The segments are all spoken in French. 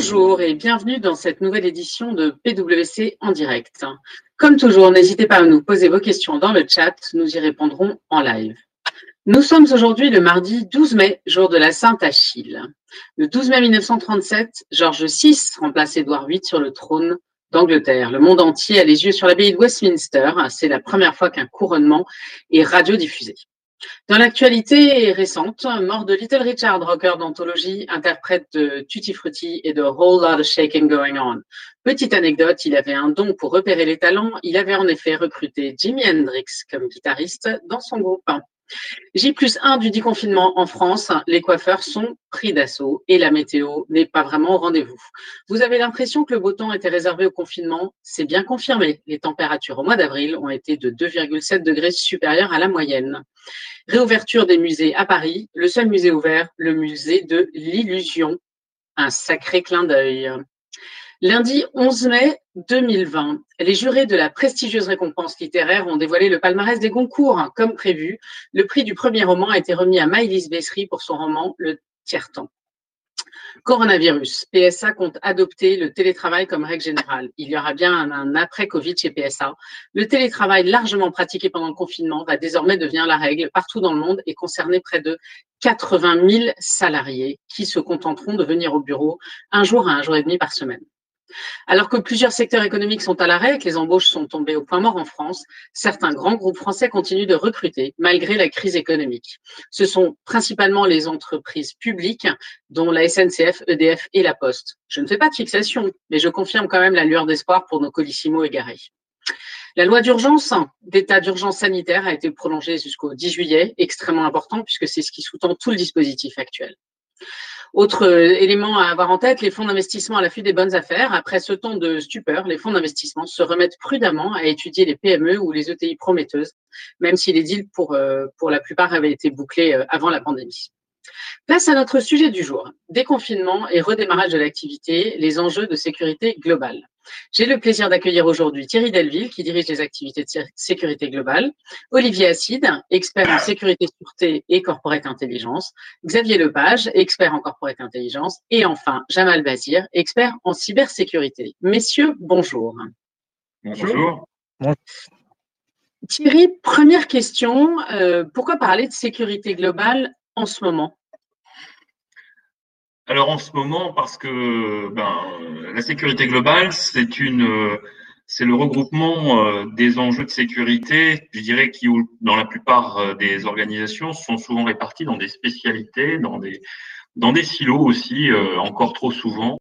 Bonjour et bienvenue dans cette nouvelle édition de PwC en direct. Comme toujours, n'hésitez pas à nous poser vos questions dans le chat, nous y répondrons en live. Nous sommes aujourd'hui le mardi 12 mai, jour de la Sainte Achille. Le 12 mai 1937, George VI remplace Édouard VIII sur le trône d'Angleterre. Le monde entier a les yeux sur l'abbaye de Westminster. C'est la première fois qu'un couronnement est radiodiffusé. Dans l'actualité récente, mort de Little Richard, rocker d'anthologie, interprète de Tutti Frutti et de Whole Lot of Shaking Going On. Petite anecdote, il avait un don pour repérer les talents. Il avait en effet recruté Jimi Hendrix comme guitariste dans son groupe. J plus 1 du déconfinement en France, les coiffeurs sont pris d'assaut et la météo n'est pas vraiment au rendez-vous. Vous avez l'impression que le beau temps était réservé au confinement? C'est bien confirmé. Les températures au mois d'avril ont été de 2,7 degrés supérieures à la moyenne. Réouverture des musées à Paris, le seul musée ouvert, le musée de l'illusion. Un sacré clin d'œil. Lundi 11 mai 2020, les jurés de la prestigieuse récompense littéraire ont dévoilé le palmarès des Goncourt. Comme prévu, le prix du premier roman a été remis à Maëlys Bessery pour son roman Le Tiers-temps. Coronavirus. PSA compte adopter le télétravail comme règle générale. Il y aura bien un, après-Covid chez PSA. Le télétravail largement pratiqué pendant le confinement va désormais devenir la règle partout dans le monde et concerner près de 80 000 salariés qui se contenteront de venir au bureau un jour à un jour et demi par semaine. Alors que plusieurs secteurs économiques sont à l'arrêt et que les embauches sont tombées au point mort en France, certains grands groupes français continuent de recruter malgré la crise économique. Ce sont principalement les entreprises publiques, dont la SNCF, EDF et la Poste. Je ne fais pas de fixation, mais je confirme quand même la lueur d'espoir pour nos colissimo égarés. La loi d'urgence, d'état d'urgence sanitaire, a été prolongée jusqu'au 10 juillet, extrêmement important puisque c'est ce qui sous-tend tout le dispositif actuel. Autre euh, élément à avoir en tête, les fonds d'investissement à l'affût des bonnes affaires. Après ce temps de stupeur, les fonds d'investissement se remettent prudemment à étudier les PME ou les ETI prometteuses, même si les deals pour, euh, pour la plupart avaient été bouclés euh, avant la pandémie. Place à notre sujet du jour, déconfinement et redémarrage de l'activité, les enjeux de sécurité globale. J'ai le plaisir d'accueillir aujourd'hui Thierry Delville, qui dirige les activités de sécurité globale, Olivier Acide, expert en sécurité, sûreté et corporate intelligence, Xavier Lepage, expert en corporate intelligence, et enfin Jamal Bazir, expert en cybersécurité. Messieurs, bonjour. Bonjour. Thierry, première question, euh, pourquoi parler de sécurité globale en ce moment? Alors en ce moment, parce que ben, la sécurité globale, c'est c'est le regroupement euh, des enjeux de sécurité, je dirais, qui dans la plupart euh, des organisations sont souvent répartis dans des spécialités, dans des, silos aussi, euh, encore trop souvent.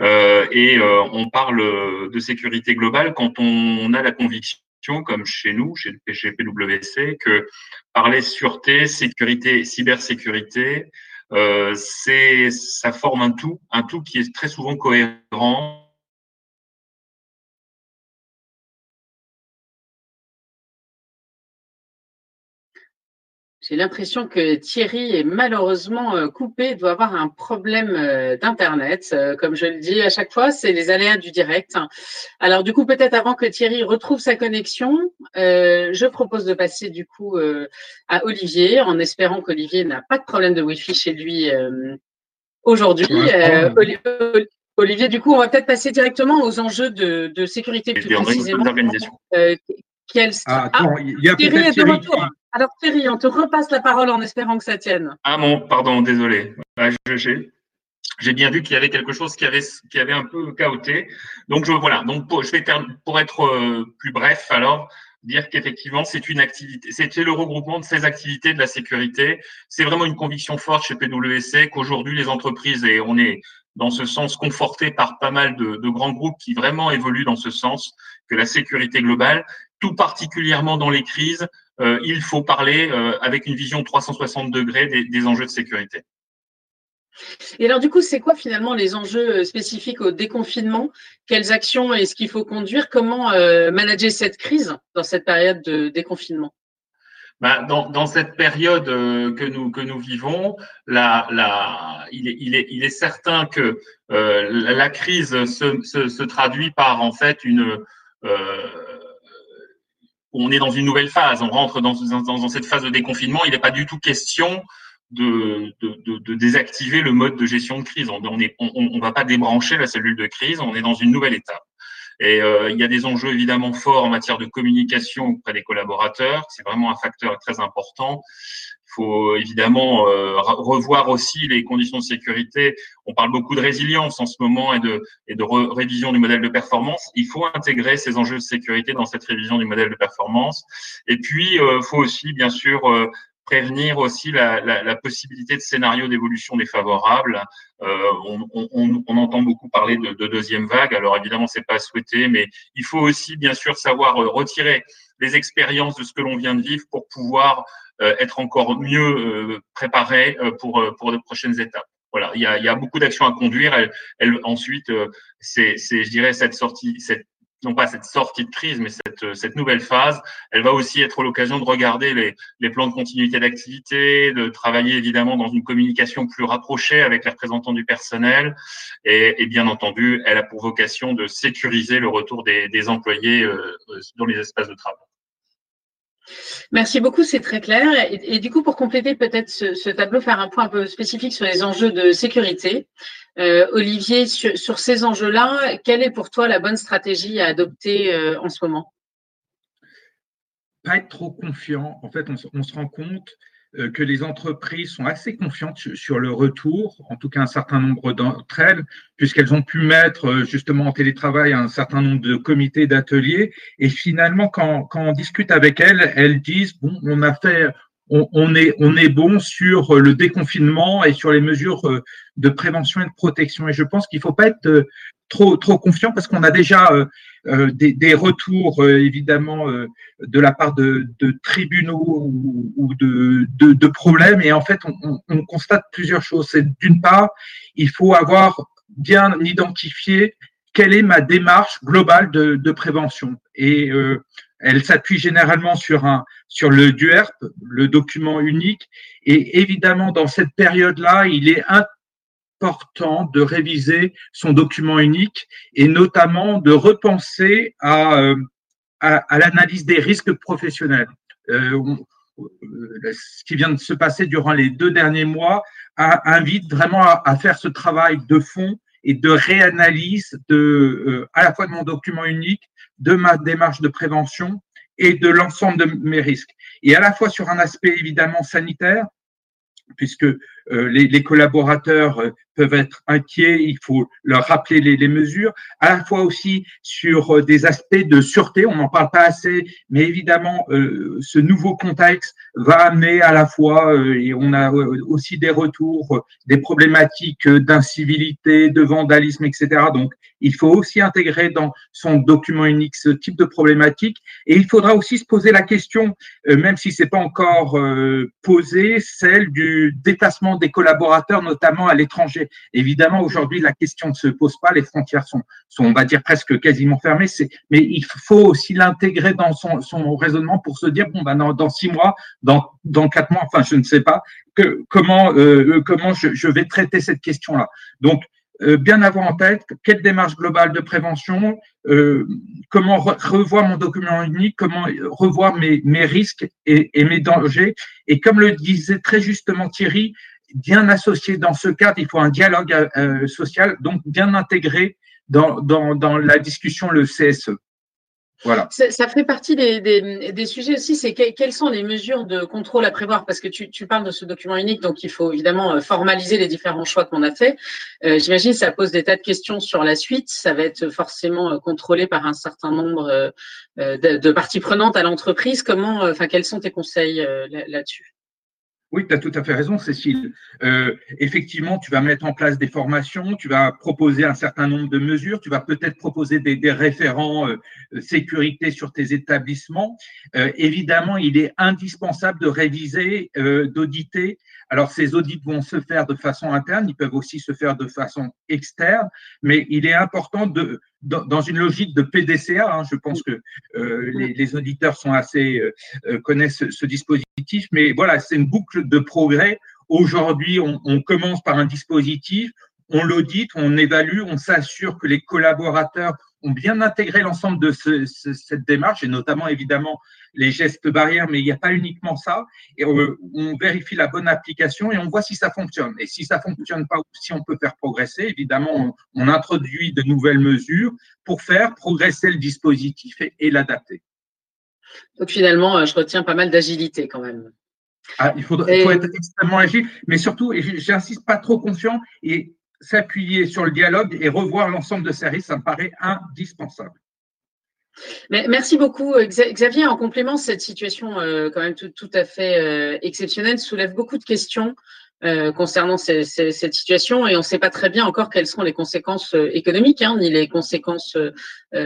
et on parle de sécurité globale quand on a la conviction comme chez nous, chez, chez PwC, que parler sûreté, sécurité, cybersécurité, euh, c'est ça forme un tout, un tout qui est très souvent cohérent J'ai l'impression que Thierry est malheureusement euh, coupé, doit avoir un problème euh, d'Internet. Euh, comme je le dis à chaque fois, c'est les aléas du direct. Alors du coup, peut-être avant que Thierry retrouve sa connexion, je propose de passer du coup à Olivier, en espérant qu'Olivier n'a pas de problème de Wi-Fi chez lui aujourd'hui. Olivier, du coup, on va peut-être passer directement aux enjeux de, sécurité plus précisément. Quel... Ah, attends, il y a Thierry est de retour. Alors Thierry, on te repasse la parole en espérant que ça tienne. Ah bon, pardon, désolé. Ah, j'ai bien vu qu'il y avait quelque chose qui avait, qui avait un peu chaoté. Donc je, voilà, donc pour, je vais pour être euh, plus bref, alors dire qu'effectivement c'est une activité, c'était le regroupement de ces activités de la sécurité. C'est vraiment une conviction forte chez PwC qu'aujourd'hui les entreprises et on est dans ce sens conforté par pas mal de, de grands groupes qui vraiment évoluent dans ce sens que la sécurité globale tout particulièrement dans les crises, il faut parler euh, avec une vision 360 degrés des, enjeux de sécurité. Et alors, du coup, c'est quoi finalement les enjeux euh, spécifiques au déconfinement? Quelles actions est-ce qu'il faut conduire? Comment manager cette crise dans cette période de déconfinement? Bah, dans, cette période que, nous, que nous vivons, la, la, il, est, il, est, il, est, certain que la crise se, se, se, traduit par en fait une, on est dans une nouvelle phase, on rentre dans, cette phase de déconfinement. Il n'est pas du tout question de, désactiver le mode de gestion de crise. On ne on, va pas débrancher la cellule de crise, on est dans une nouvelle étape. Et euh, il y a des enjeux évidemment forts en matière de communication auprès des collaborateurs. C'est vraiment un facteur très important. Il faut évidemment euh, revoir aussi les conditions de sécurité. On parle beaucoup de résilience en ce moment et de, et de révision du modèle de performance. Il faut intégrer ces enjeux de sécurité dans cette révision du modèle de performance. Et puis, il euh, faut aussi, bien sûr, prévenir aussi la, la, la possibilité de scénario d'évolution défavorable. Euh, on, on, on, entend beaucoup parler de, de deuxième vague. Alors évidemment, c'est pas souhaité, mais il faut aussi bien sûr savoir euh, retirer les expériences de ce que l'on vient de vivre pour pouvoir euh, être encore mieux euh, préparé pour pour de prochaines étapes. Voilà, il y a, il y a beaucoup d'actions à conduire. Elle, elle ensuite, c'est, je dirais, cette sortie, cette non pas cette sortie de crise, mais cette, cette nouvelle phase, elle va aussi être l'occasion de regarder les, plans de continuité d'activité, de travailler évidemment dans une communication plus rapprochée avec les représentants du personnel, et, bien entendu, elle a pour vocation de sécuriser le retour des, des employés euh, dans les espaces de travail. Merci beaucoup, c'est très clair. Et, du coup, pour compléter peut-être ce, tableau, faire un point un peu spécifique sur les enjeux de sécurité. Euh, Olivier, sur, ces enjeux-là, quelle est pour toi la bonne stratégie à adopter euh, en ce moment? Pas être trop confiant. En fait, on, se rend compte que les entreprises sont assez confiantes sur le retour, en tout cas un certain nombre d'entre elles, puisqu'elles ont pu mettre euh, justement en télétravail un certain nombre de comités d'ateliers. Et finalement, quand, quand on discute avec elles, elles disent, bon, on a fait, on, on, est, on est bon sur le déconfinement et sur les mesures euh, de prévention et de protection. Et je pense qu'il ne faut pas être trop, trop confiant parce qu'on a déjà euh, des, des, retours euh, évidemment euh, de la part de, tribunaux ou, de, problèmes. Et en fait, on, on constate plusieurs choses. C'est d'une part, il faut avoir bien identifié quelle est ma démarche globale de, prévention. Et euh, elle s'appuie généralement sur un sur le DUERP, le document unique. Et évidemment, dans cette période-là, il est important de réviser son document unique et notamment de repenser à, euh, l'analyse des risques professionnels. Euh, euh, ce qui vient de se passer durant les deux derniers mois invite vraiment à, faire ce travail de fond et de réanalyse à la fois de mon document unique, de ma démarche de prévention et de l'ensemble de mes risques. Et à la fois sur un aspect évidemment sanitaire, puisque les, les, collaborateurs euh, peuvent être inquiets, il faut leur rappeler les, les, mesures, à la fois aussi sur euh, des aspects de sûreté, on n'en parle pas assez, mais évidemment, euh, ce nouveau contexte va amener à la fois, euh, et on a aussi des retours, des problématiques d'incivilité, de vandalisme, etc. Donc, il faut aussi intégrer dans son document unique ce type de problématique, et il faudra aussi se poser la question, même si c'est pas encore posé, celle du déplacement des collaborateurs, notamment à l'étranger Évidemment, aujourd'hui, la question ne se pose pas, les frontières sont, on va dire, presque quasiment fermées, mais il faut aussi l'intégrer dans son, son, raisonnement pour se dire, bon, ben, dans, six mois, dans, quatre mois, enfin, je ne sais pas, comment, euh, comment je, vais traiter cette question-là. Donc, euh, bien avoir en tête quelle démarche globale de prévention, euh, comment re revoir mon document unique, comment revoir mes, risques et, mes dangers. Et comme le disait très justement Thierry, bien associé dans ce cadre, il faut un dialogue euh, social, donc bien intégré dans, dans, dans, la discussion le CSE. Voilà. Ça, ça fait partie des, des, des sujets aussi, c'est que, quelles sont les mesures de contrôle à prévoir? Parce que tu, tu, parles de ce document unique, donc il faut évidemment euh, formaliser les différents choix qu'on a faits. Euh, J'imagine ça pose des tas de questions sur la suite. Ça va être forcément euh, contrôlé par un certain nombre euh, de, de, parties prenantes à l'entreprise. Comment, enfin, quels sont tes conseils là-dessus? Oui, tu as tout à fait raison, Cécile. Euh, effectivement, tu vas mettre en place des formations, tu vas proposer un certain nombre de mesures, tu vas peut-être proposer des, référents euh, sécurité sur tes établissements. Euh, évidemment, il est indispensable de réviser, euh, d'auditer. Alors, ces audits vont se faire de façon interne, ils peuvent aussi se faire de façon externe, mais il est important de, dans une logique de PDCA, hein, je pense que euh, les, auditeurs sont assez euh, connaissent ce, ce, dispositif, mais voilà, c'est une boucle de progrès. Aujourd'hui, on, on, commence par un dispositif, on l'audite, on évalue, on s'assure que les collaborateurs ont bien intégré l'ensemble de cette démarche, et notamment évidemment les gestes barrières, mais il n'y a pas uniquement ça. Et on, vérifie la bonne application et on voit si ça fonctionne. Et si ça fonctionne pas, si on peut faire progresser, évidemment, on, introduit de nouvelles mesures pour faire progresser le dispositif et, l'adapter. Donc finalement, euh, je retiens pas mal d'agilité quand même. Ah, il, faut, il faut être extrêmement agile, mais surtout, et j'insiste pas trop confiant, et s'appuyer sur le dialogue et revoir l'ensemble de ces risques, ça me paraît indispensable. merci beaucoup. Xavier, en complément, cette situation euh, quand même tout, à fait euh, exceptionnelle soulève beaucoup de questions euh, concernant cette situation et on ne sait pas très bien encore quelles seront les conséquences économiques hein, ni les conséquences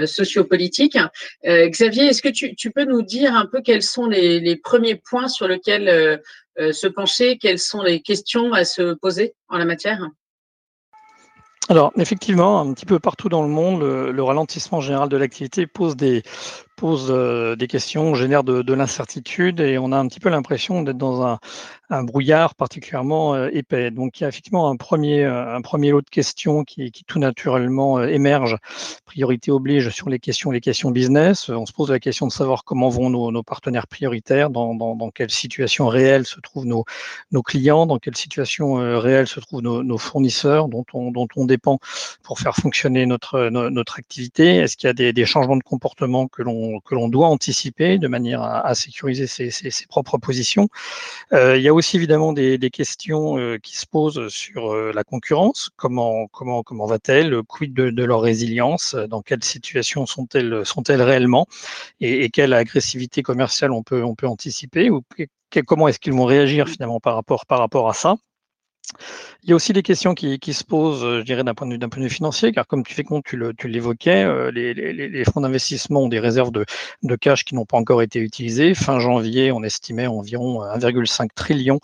sociopolitiques. Xavier, est-ce que tu, peux nous dire un peu quels sont les, les premiers points sur lesquels se pencher, quelles sont les questions à se poser en la matière? Alors, effectivement, un petit peu partout dans le monde, le, ralentissement général de l'activité pose des, pose euh, des questions, génère de, l'incertitude et on a un petit peu l'impression d'être dans un, brouillard particulièrement euh, épais. Donc il y a effectivement un premier, euh, un premier lot de questions qui, tout naturellement émerge. Priorité oblige sur les questions, les questions business. On se pose la question de savoir comment vont nos, partenaires prioritaires, dans, quelle situation réelle se trouvent nos, clients, dans quelle situation réelle se trouvent nos, fournisseurs dont on, dépend pour faire fonctionner notre, notre activité. Est-ce qu'il y a des, des changements de comportement que l'on que l'on doit anticiper de manière à, sécuriser ses, propres positions. Euh, il y a aussi évidemment des, questions euh, qui se posent sur euh, la concurrence. Comment, comment, comment va-t-elle? Quid de, leur résilience? Dans quelle situation sont-elles sont-elles réellement? Et, quelle agressivité commerciale on peut, on peut anticiper? Ou comment est-ce qu'ils vont réagir finalement par rapport, par rapport à ça? Il y a aussi des questions qui, se posent, je dirais, d'un point, de vue, point de vue financier, car comme tu fais compte, tu, l'évoquais, euh, les, fonds d'investissement ont des réserves de, cash qui n'ont pas encore été utilisées. Fin janvier, on estimait environ 1,5 trillion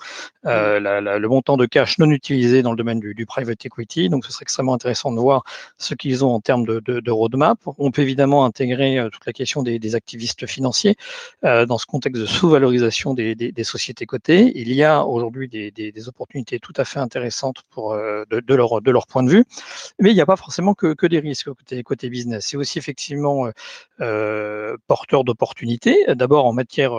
euh, mmh. le montant de cash non utilisé dans le domaine du, private equity. Donc, ce serait extrêmement intéressant de voir ce qu'ils ont en termes de, roadmap. On peut évidemment intégrer euh, toute la question des, activistes financiers dans ce contexte de sous-valorisation des, sociétés cotées. Il y a aujourd'hui des opportunités tout à fait intéressantes pour, euh, de, leur, de leur point de vue. Mais il n'y a pas forcément que, que des risques côté, côté business. C'est aussi effectivement euh, euh, porteur d'opportunités. D'abord en matière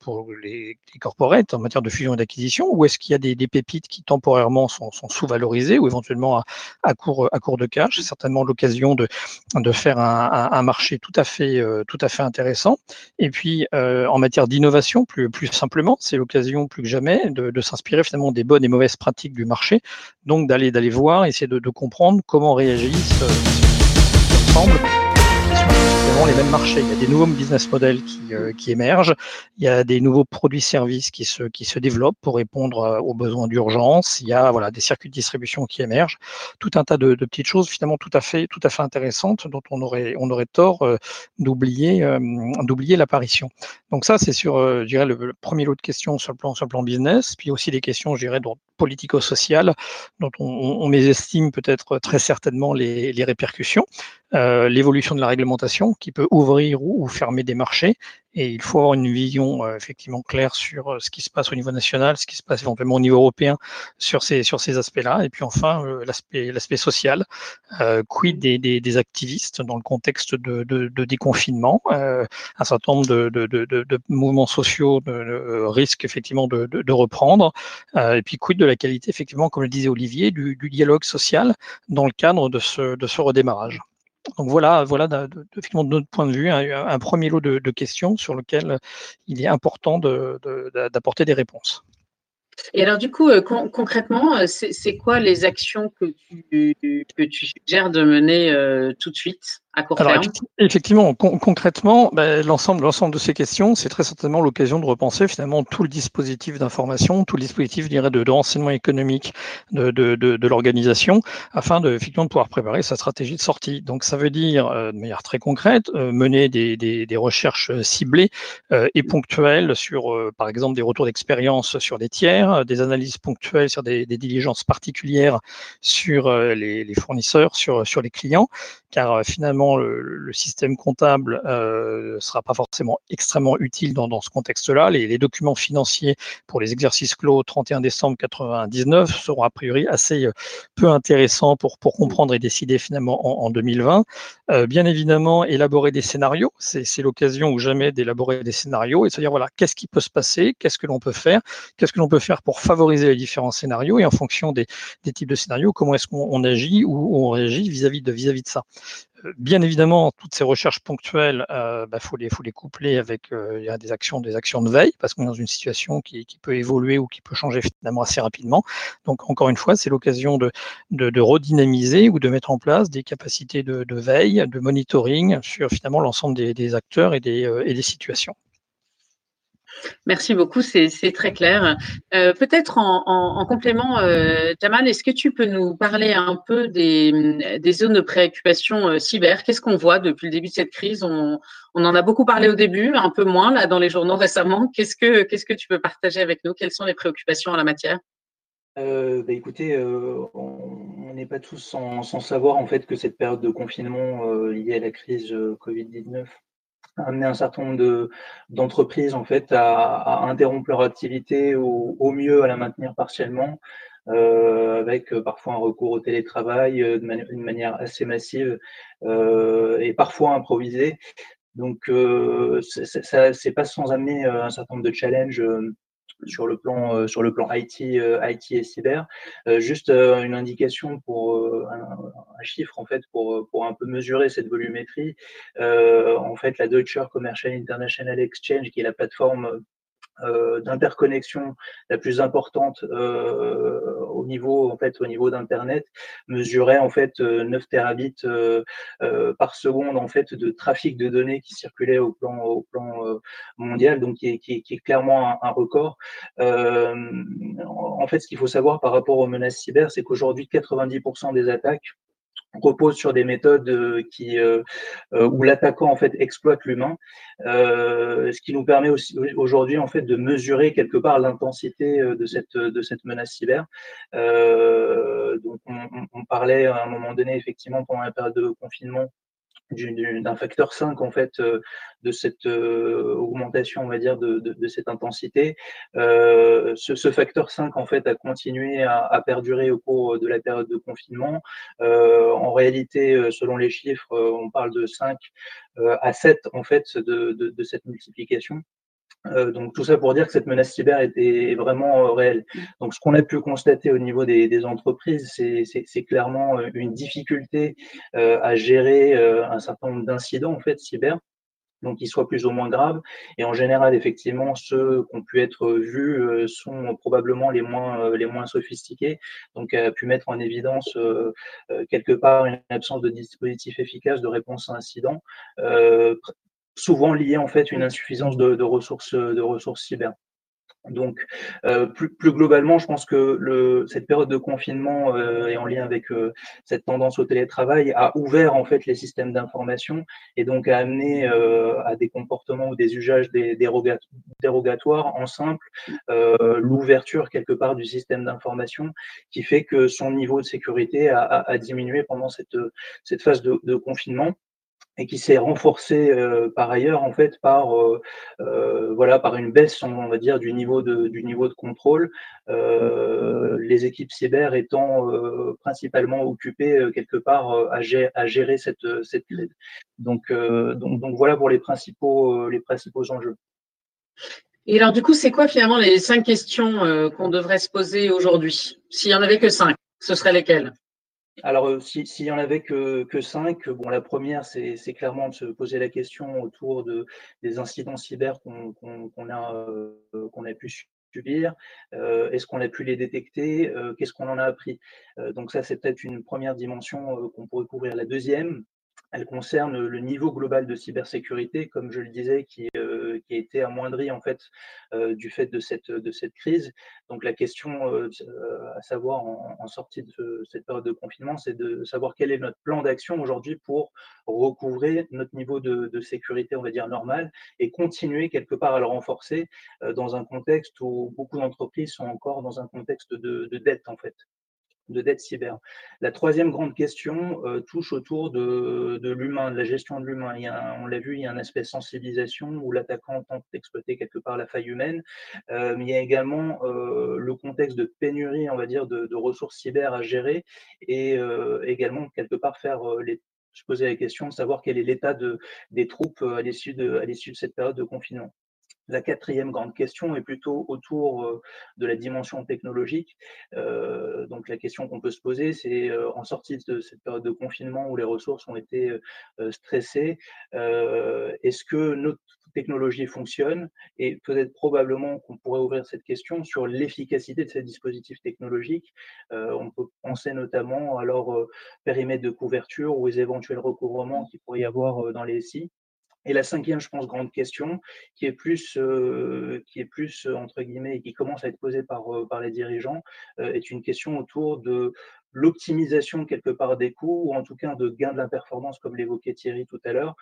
pour les, corporates, en matière de fusion et d'acquisition, ou est-ce qu'il y a des, pépites qui temporairement sont, sous-valorisées ou éventuellement à, à, court, à court de cash. C'est certainement l'occasion de, de faire un, marché tout à fait, tout à fait intéressant. Et puis en matière d'innovation, plus, plus simplement, c'est l'occasion plus que jamais de s'inspirer finalement des bonnes et mauvaises pratiques du marché, donc d'aller d'aller voir, essayer de, de comprendre comment réagissent euh, les mêmes marchés. Il y a des nouveaux business models qui, euh, émergent, il y a des nouveaux produits-services qui se, développent pour répondre euh, aux besoins d'urgence, il y a voilà, des circuits de distribution qui émergent, tout un tas de, petites choses finalement tout à fait, tout à fait intéressantes dont on aurait, on aurait tort euh, d'oublier, l'apparition. Donc ça, c'est sur, je dirais, le, premier lot de questions sur le plan, sur le plan business, puis aussi des questions, je dirais, politico-sociales dont on, on mésestime peut-être très certainement les, les répercussions. L'évolution de la réglementation qui peut ouvrir ou, fermer des marchés. Et il faut avoir une vision euh, effectivement claire sur euh, ce qui se passe au niveau national, ce qui se passe éventuellement au niveau européen sur ces, sur ces aspects-là. Et puis enfin, l'aspect, l'aspect social, quid des, des, des, activistes dans le contexte de, de, de déconfinement. un certain nombre de, de mouvements sociaux risquent effectivement de, reprendre. et puis quid de la qualité, effectivement, comme le disait Olivier, du, du dialogue social dans le cadre de ce, de ce redémarrage. Donc voilà, voilà de, notre point de vue, un, premier lot de, questions sur lequel il est important d'apporter des réponses. Et alors du coup, euh, concrètement, euh, c'est quoi les actions que tu, que tu suggères de mener euh, tout de suite? Alors, Effectivement, concrètement, ben, l'ensemble, l'ensemble de ces questions, c'est très certainement l'occasion de repenser finalement tout le dispositif d'information, tout le dispositif, je dirais, de, de renseignement économique de, de, de, de l'organisation, afin de effectivement de pouvoir préparer sa stratégie de sortie. Donc, ça veut dire, euh, de manière très concrète, euh, mener des, des, des, recherches ciblées euh, et ponctuelles sur, par exemple, des retours d'expérience sur des tiers, des analyses ponctuelles sur des, des diligences particulières sur les, les, fournisseurs, sur, sur les clients, car finalement le, système comptable ne sera pas forcément extrêmement utile dans, ce contexte-là. Les, documents financiers pour les exercices clos 31 décembre 99 seront a priori assez peu intéressants pour, comprendre et décider finalement en, en 2020. bien évidemment, élaborer des scénarios, c'est l'occasion ou jamais d'élaborer des scénarios et de se dire voilà, qu'est-ce qui peut se passer, qu'est-ce que l'on peut faire, qu'est-ce que l'on peut faire pour favoriser les différents scénarios et en fonction des, types de scénarios, comment est-ce qu'on agit ou on réagit vis-à-vis de, vis -vis de ça. Euh, bien évidemment, toutes ces recherches ponctuelles, il euh, bah, faut, les, coupler avec euh, des, actions, des actions de veille, parce qu'on est dans une situation qui, peut évoluer ou qui peut changer finalement assez rapidement. Donc, encore une fois, c'est l'occasion de, redynamiser ou de mettre en place des capacités de, veille, de monitoring sur finalement l'ensemble des, acteurs et des situations. Merci beaucoup, c'est très clair. Euh, peut-être en, complément, euh, est-ce que tu peux nous parler un peu des, zones de préoccupation euh, cyber? Qu'est-ce qu'on voit depuis le début de cette crise? On, en a beaucoup parlé au début, un peu moins là dans les journaux récemment. Qu'est-ce que, tu peux partager avec nous? Quelles sont les préoccupations en la matière? Bah, écoutez, on n'est pas tous sans, sans, savoir en fait que cette période de confinement liée à la crise Covid-19 amener un certain nombre d'entreprises en fait à, interrompre leur activité ou au mieux à la maintenir partiellement, euh, avec euh, parfois un recours au télétravail euh, d'une manière assez massive et parfois improvisée. Donc, ça c'est pas sans amener un certain nombre de challenges sur le plan euh, sur le plan IT euh, IT et cyber. Euh, juste une indication pour un, chiffre en fait pour pour un peu mesurer cette volumétrie. en fait, la Deutsche Commercial International Exchange, qui est la plateforme euh, d'interconnexion la plus importante euh, au niveau en fait au niveau d'internet mesurait en fait 9 euh, terabits euh, euh, par seconde en fait de trafic de données qui circulait au plan au plan mondial donc qui est, qui qui est clairement un, un record. En fait ce qu'il faut savoir par rapport aux menaces cyber c'est qu'aujourd'hui 90% des attaques repose sur des méthodes euh, qui, euh, euh, où l'attaquant en fait exploite l'humain, ce qui nous permet aussi aujourd'hui en fait de mesurer quelque part l'intensité de cette menace cyber. on, on, parlait à un moment donné effectivement pendant la période de confinement d'un facteur 5 en fait euh, de cette euh, augmentation on va dire de, de, cette intensité. Euh, ce, ce, facteur 5 en fait a continué à, perdurer au cours de la période de confinement. En réalité selon les chiffres on parle de 5 à 7 en fait de, de cette multiplication euh, donc tout ça pour dire que cette menace cyber était vraiment euh, réelle. Donc ce qu'on a pu constater au niveau des, entreprises, c'est clairement euh, une difficulté à gérer un certain nombre d'incidents en fait cyber. Donc, qu'ils soient plus ou moins graves. Et en général, effectivement, ceux qui ont pu être vus sont probablement les moins, les moins sophistiqués. Donc, a pu mettre en évidence quelque part une absence de dispositif efficace de réponse à incident, souvent lié en fait une insuffisance de, de ressources de ressources cyber. Donc, euh, plus, plus, globalement, je pense que le, cette période de confinement euh, et en lien avec euh, cette tendance au télétravail a ouvert en fait les systèmes d'information et donc a amené euh, à des comportements ou des usages dérogatoires en simple euh, l'ouverture quelque part du système d'information qui fait que son niveau de sécurité a, a, a diminué pendant cette, cette phase de, de confinement et qui s'est renforcé euh, par ailleurs en fait par euh, euh, voilà par une baisse on va dire du niveau de du niveau de contrôle les équipes cyber étant principalement occupées quelque part à gérer, à gérer cette cette donc, donc donc voilà pour les principaux les principaux enjeux. Et alors du coup c'est quoi finalement les cinq questions qu'on devrait se poser aujourd'hui? S'il y en avait que cinq ce seraient lesquelles? Alors, euh, s'il si y en avait que, cinq, bon, la première, c'est clairement de se poser la question autour de, des incidents cyber qu'on a, euh, qu'on a pu subir. Euh, Est-ce qu'on a pu les détecter? Qu'est-ce qu'on en a appris? Donc ça, c'est peut-être une première dimension qu'on pourrait couvrir. La deuxième, elle concerne le niveau global de cybersécurité, comme je le disais, qui, qui a été amoindri en fait euh, du fait de cette, de cette crise. Donc la question euh, à savoir en, sortie de cette période de confinement, c'est de savoir quel est notre plan d'action aujourd'hui pour recouvrer notre niveau de, de, sécurité, on va dire normal, et continuer quelque part à le renforcer dans un contexte où beaucoup d'entreprises sont encore dans un contexte de, de dette en fait. De dette cyber. La troisième grande question euh, touche autour de, de l'humain, de la gestion de l'humain. On l'a vu, il y a un aspect sensibilisation où l'attaquant tente d'exploiter quelque part la faille humaine, euh, mais il y a également euh, le contexte de pénurie, on va dire, de, ressources cyber à gérer et également quelque part faire les je posais la question de savoir quel est l'état de, des troupes à l'issue de, à l'issue de cette période de confinement. La quatrième grande question est plutôt autour euh, de la dimension technologique. Euh, donc la question qu'on peut se poser, c'est euh, en sortie de cette période de confinement où les ressources ont été stressées, est-ce que notre technologie fonctionne? Et peut-être probablement qu'on pourrait ouvrir cette question sur l'efficacité de ces dispositifs technologiques. on peut penser notamment à leur périmètre de couverture ou aux éventuels recouvrements qu'il pourrait y avoir dans les SI. Et la cinquième, je pense, grande question, qui est plus, euh, qui est plus euh, entre guillemets, et qui commence à être posée par, euh, par les dirigeants, est une question autour de l'optimisation quelque part des coûts, ou en tout cas de gain de la performance, comme l'évoquait Thierry tout à l'heure,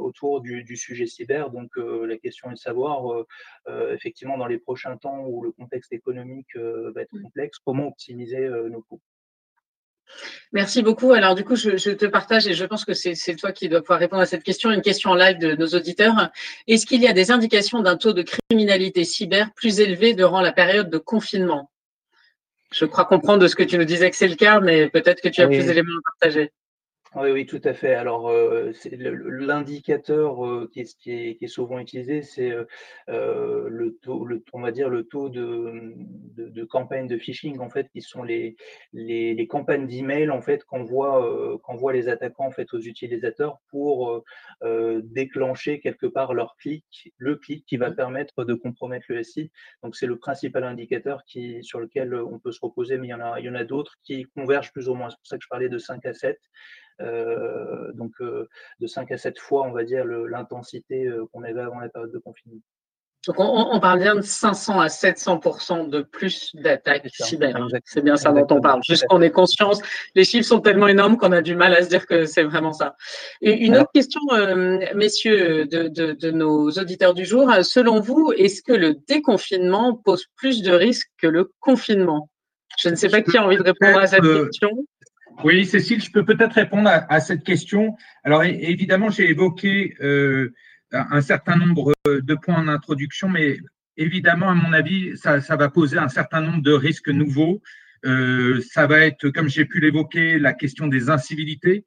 autour du, du, sujet cyber. Donc la question est de savoir, effectivement, dans les prochains temps où le contexte économique va être complexe, comment optimiser nos coûts. Merci beaucoup. Alors du coup, je, te partage et je pense que c'est toi qui dois pouvoir répondre à cette question, une question en live de nos auditeurs. Est-ce qu'il y a des indications d'un taux de criminalité cyber plus élevé durant la période de confinement? Je crois comprendre de ce que tu nous disais que c'est le cas, mais peut-être que tu as plus d'éléments à partager. Oui, oui, tout à fait. Alors, euh, l'indicateur euh, qui, est, qui, est, qui, est, souvent utilisé, c'est euh, le taux, le, on va dire le taux de, de, de campagnes de phishing, en fait, qui sont les, les, les campagnes d'email, en fait, qu'envoient les attaquants, en fait, aux utilisateurs pour déclencher quelque part leur clic, le clic qui va permettre de compromettre le SI. Donc, c'est le principal indicateur qui, sur lequel on peut se reposer, mais il y en a, il y en a d'autres qui convergent plus ou moins. C'est pour ça que je parlais de 5 à 7. Euh, donc euh, de 5 à 7 fois, on va dire, l'intensité euh, qu'on avait avant la période de confinement. Donc, on, parle bien de 500 à 700% de plus d'attaques cyber. C'est bien ça dont on parle. Juste qu'on ait conscience, les chiffres sont tellement énormes qu'on a du mal à se dire que c'est vraiment ça. Et une autre question, messieurs, de, de, de, nos auditeurs du jour. Selon vous, est-ce que le déconfinement pose plus de risques que le confinement? Je ne sais pas qui a envie de répondre à cette question. Oui, Cécile, je peux peut-être répondre à, cette question. Alors, évidemment, j'ai évoqué euh, un certain nombre de points en introduction, mais évidemment, à mon avis, ça, va poser un certain nombre de risques nouveaux. Euh, ça va être, comme j'ai pu l'évoquer, la question des incivilités,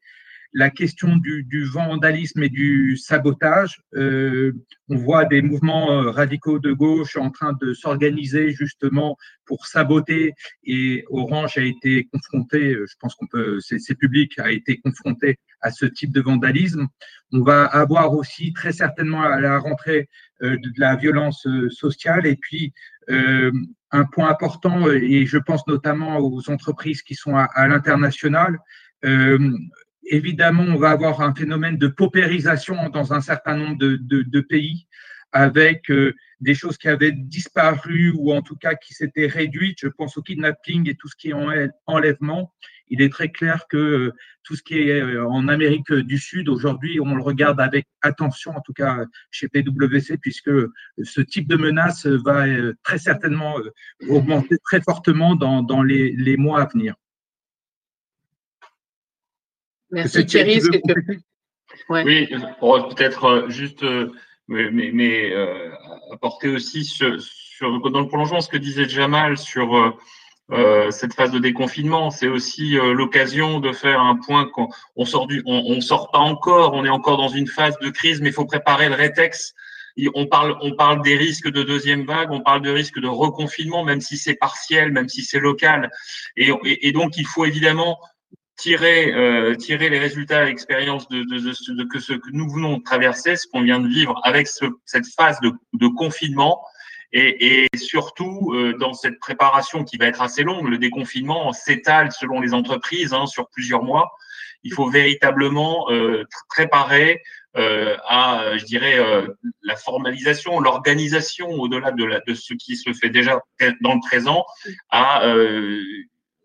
la question du, du, vandalisme et du sabotage. Euh, on voit des mouvements euh, radicaux de gauche en train de s'organiser justement pour saboter et Orange a été confronté, euh, je pense qu'on peut, c'est public, a été confronté à ce type de vandalisme. On va avoir aussi très certainement à la rentrée euh, de la violence sociale et puis un point important, et je pense notamment aux entreprises qui sont à, à l'international, euh, évidemment, on va avoir un phénomène de paupérisation dans un certain nombre de, pays avec euh, des choses qui avaient disparu ou en tout cas qui s'étaient réduites. Je pense au kidnapping et tout ce qui est en enlèvement. Il est très clair que euh, tout ce qui est euh, en Amérique du Sud, aujourd'hui, on le regarde avec attention, en tout cas chez PwC, puisque ce type de menace va très certainement augmenter très fortement dans, les mois à venir. Merci Thierry. Oui, peut-être euh, juste, euh, mais, euh, apporter aussi sur, dans le prolongement ce que disait Jamal sur cette phase de déconfinement, c'est aussi l'occasion de faire un point qu'on on sort du, on, sort pas encore, on est encore dans une phase de crise, mais il faut préparer le rétex. On parle, on parle des risques de deuxième vague, on parle de risques de reconfinement, même si c'est partiel, même si c'est local. Et, et, donc, il faut évidemment tirer, euh, tirer les résultats et l'expérience de, ce que nous venons de traverser, ce qu'on vient de vivre avec ce, cette phase de, confinement, et, surtout euh, dans cette préparation qui va être assez longue, le déconfinement s'étale selon les entreprises hein, sur plusieurs mois. Il faut véritablement euh, préparer à, je dirais, la formalisation, l'organisation au-delà de, de ce qui se fait déjà dans le présent, à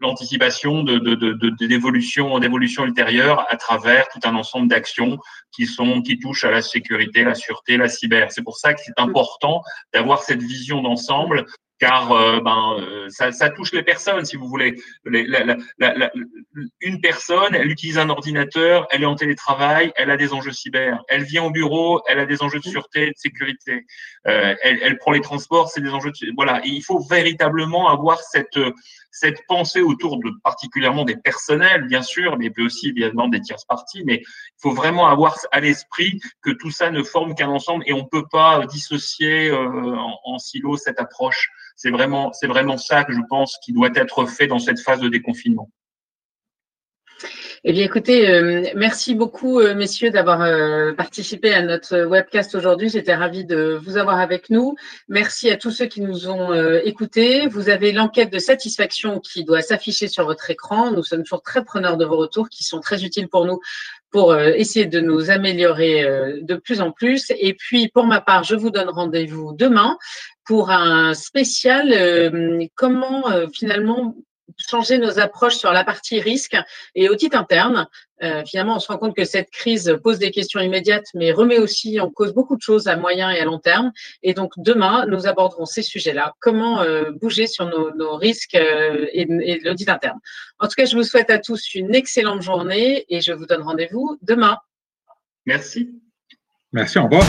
l'anticipation de, de, d'évolution, d'évolution ultérieure à travers tout un ensemble d'actions qui sont, qui touchent à la sécurité, la sûreté, la cyber. C'est pour ça que c'est important d'avoir cette vision d'ensemble car euh, ben, euh, ça, ça, touche les personnes, si vous voulez. Les, la, la, une personne, elle utilise un ordinateur, elle est en télétravail, elle a des enjeux cyber. Elle vient au bureau, elle a des enjeux de sûreté, de sécurité. Euh, elle, elle, prend les transports, c'est des enjeux de... Voilà, il faut véritablement avoir cette cette pensée autour de particulièrement des personnels, bien sûr, mais aussi évidemment des tierces parties, mais il faut vraiment avoir à l'esprit que tout ça ne forme qu'un ensemble et on ne peut pas dissocier euh, en, en, silo cette approche. C'est vraiment, c'est vraiment ça que je pense qui doit être fait dans cette phase de déconfinement. Eh bien, écoutez, euh, merci beaucoup, euh, messieurs, d'avoir euh, participé à notre webcast aujourd'hui. J'étais ravie de vous avoir avec nous. Merci à tous ceux qui nous ont écoutés. Vous avez l'enquête de satisfaction qui doit s'afficher sur votre écran. Nous sommes toujours très preneurs de vos retours qui sont très utiles pour nous pour essayer de nous améliorer de plus en plus. Et puis, pour ma part, je vous donne rendez-vous demain pour un spécial comment finalement changer nos approches sur la partie risque et audit interne. Euh, finalement, on se rend compte que cette crise pose des questions immédiates, mais remet aussi en cause beaucoup de choses à moyen et à long terme. Et donc, demain, nous aborderons ces sujets-là. Comment euh, bouger sur nos, nos risques euh, et, et l'audit interne. En tout cas, je vous souhaite à tous une excellente journée et je vous donne rendez-vous demain. Merci. Merci, au revoir.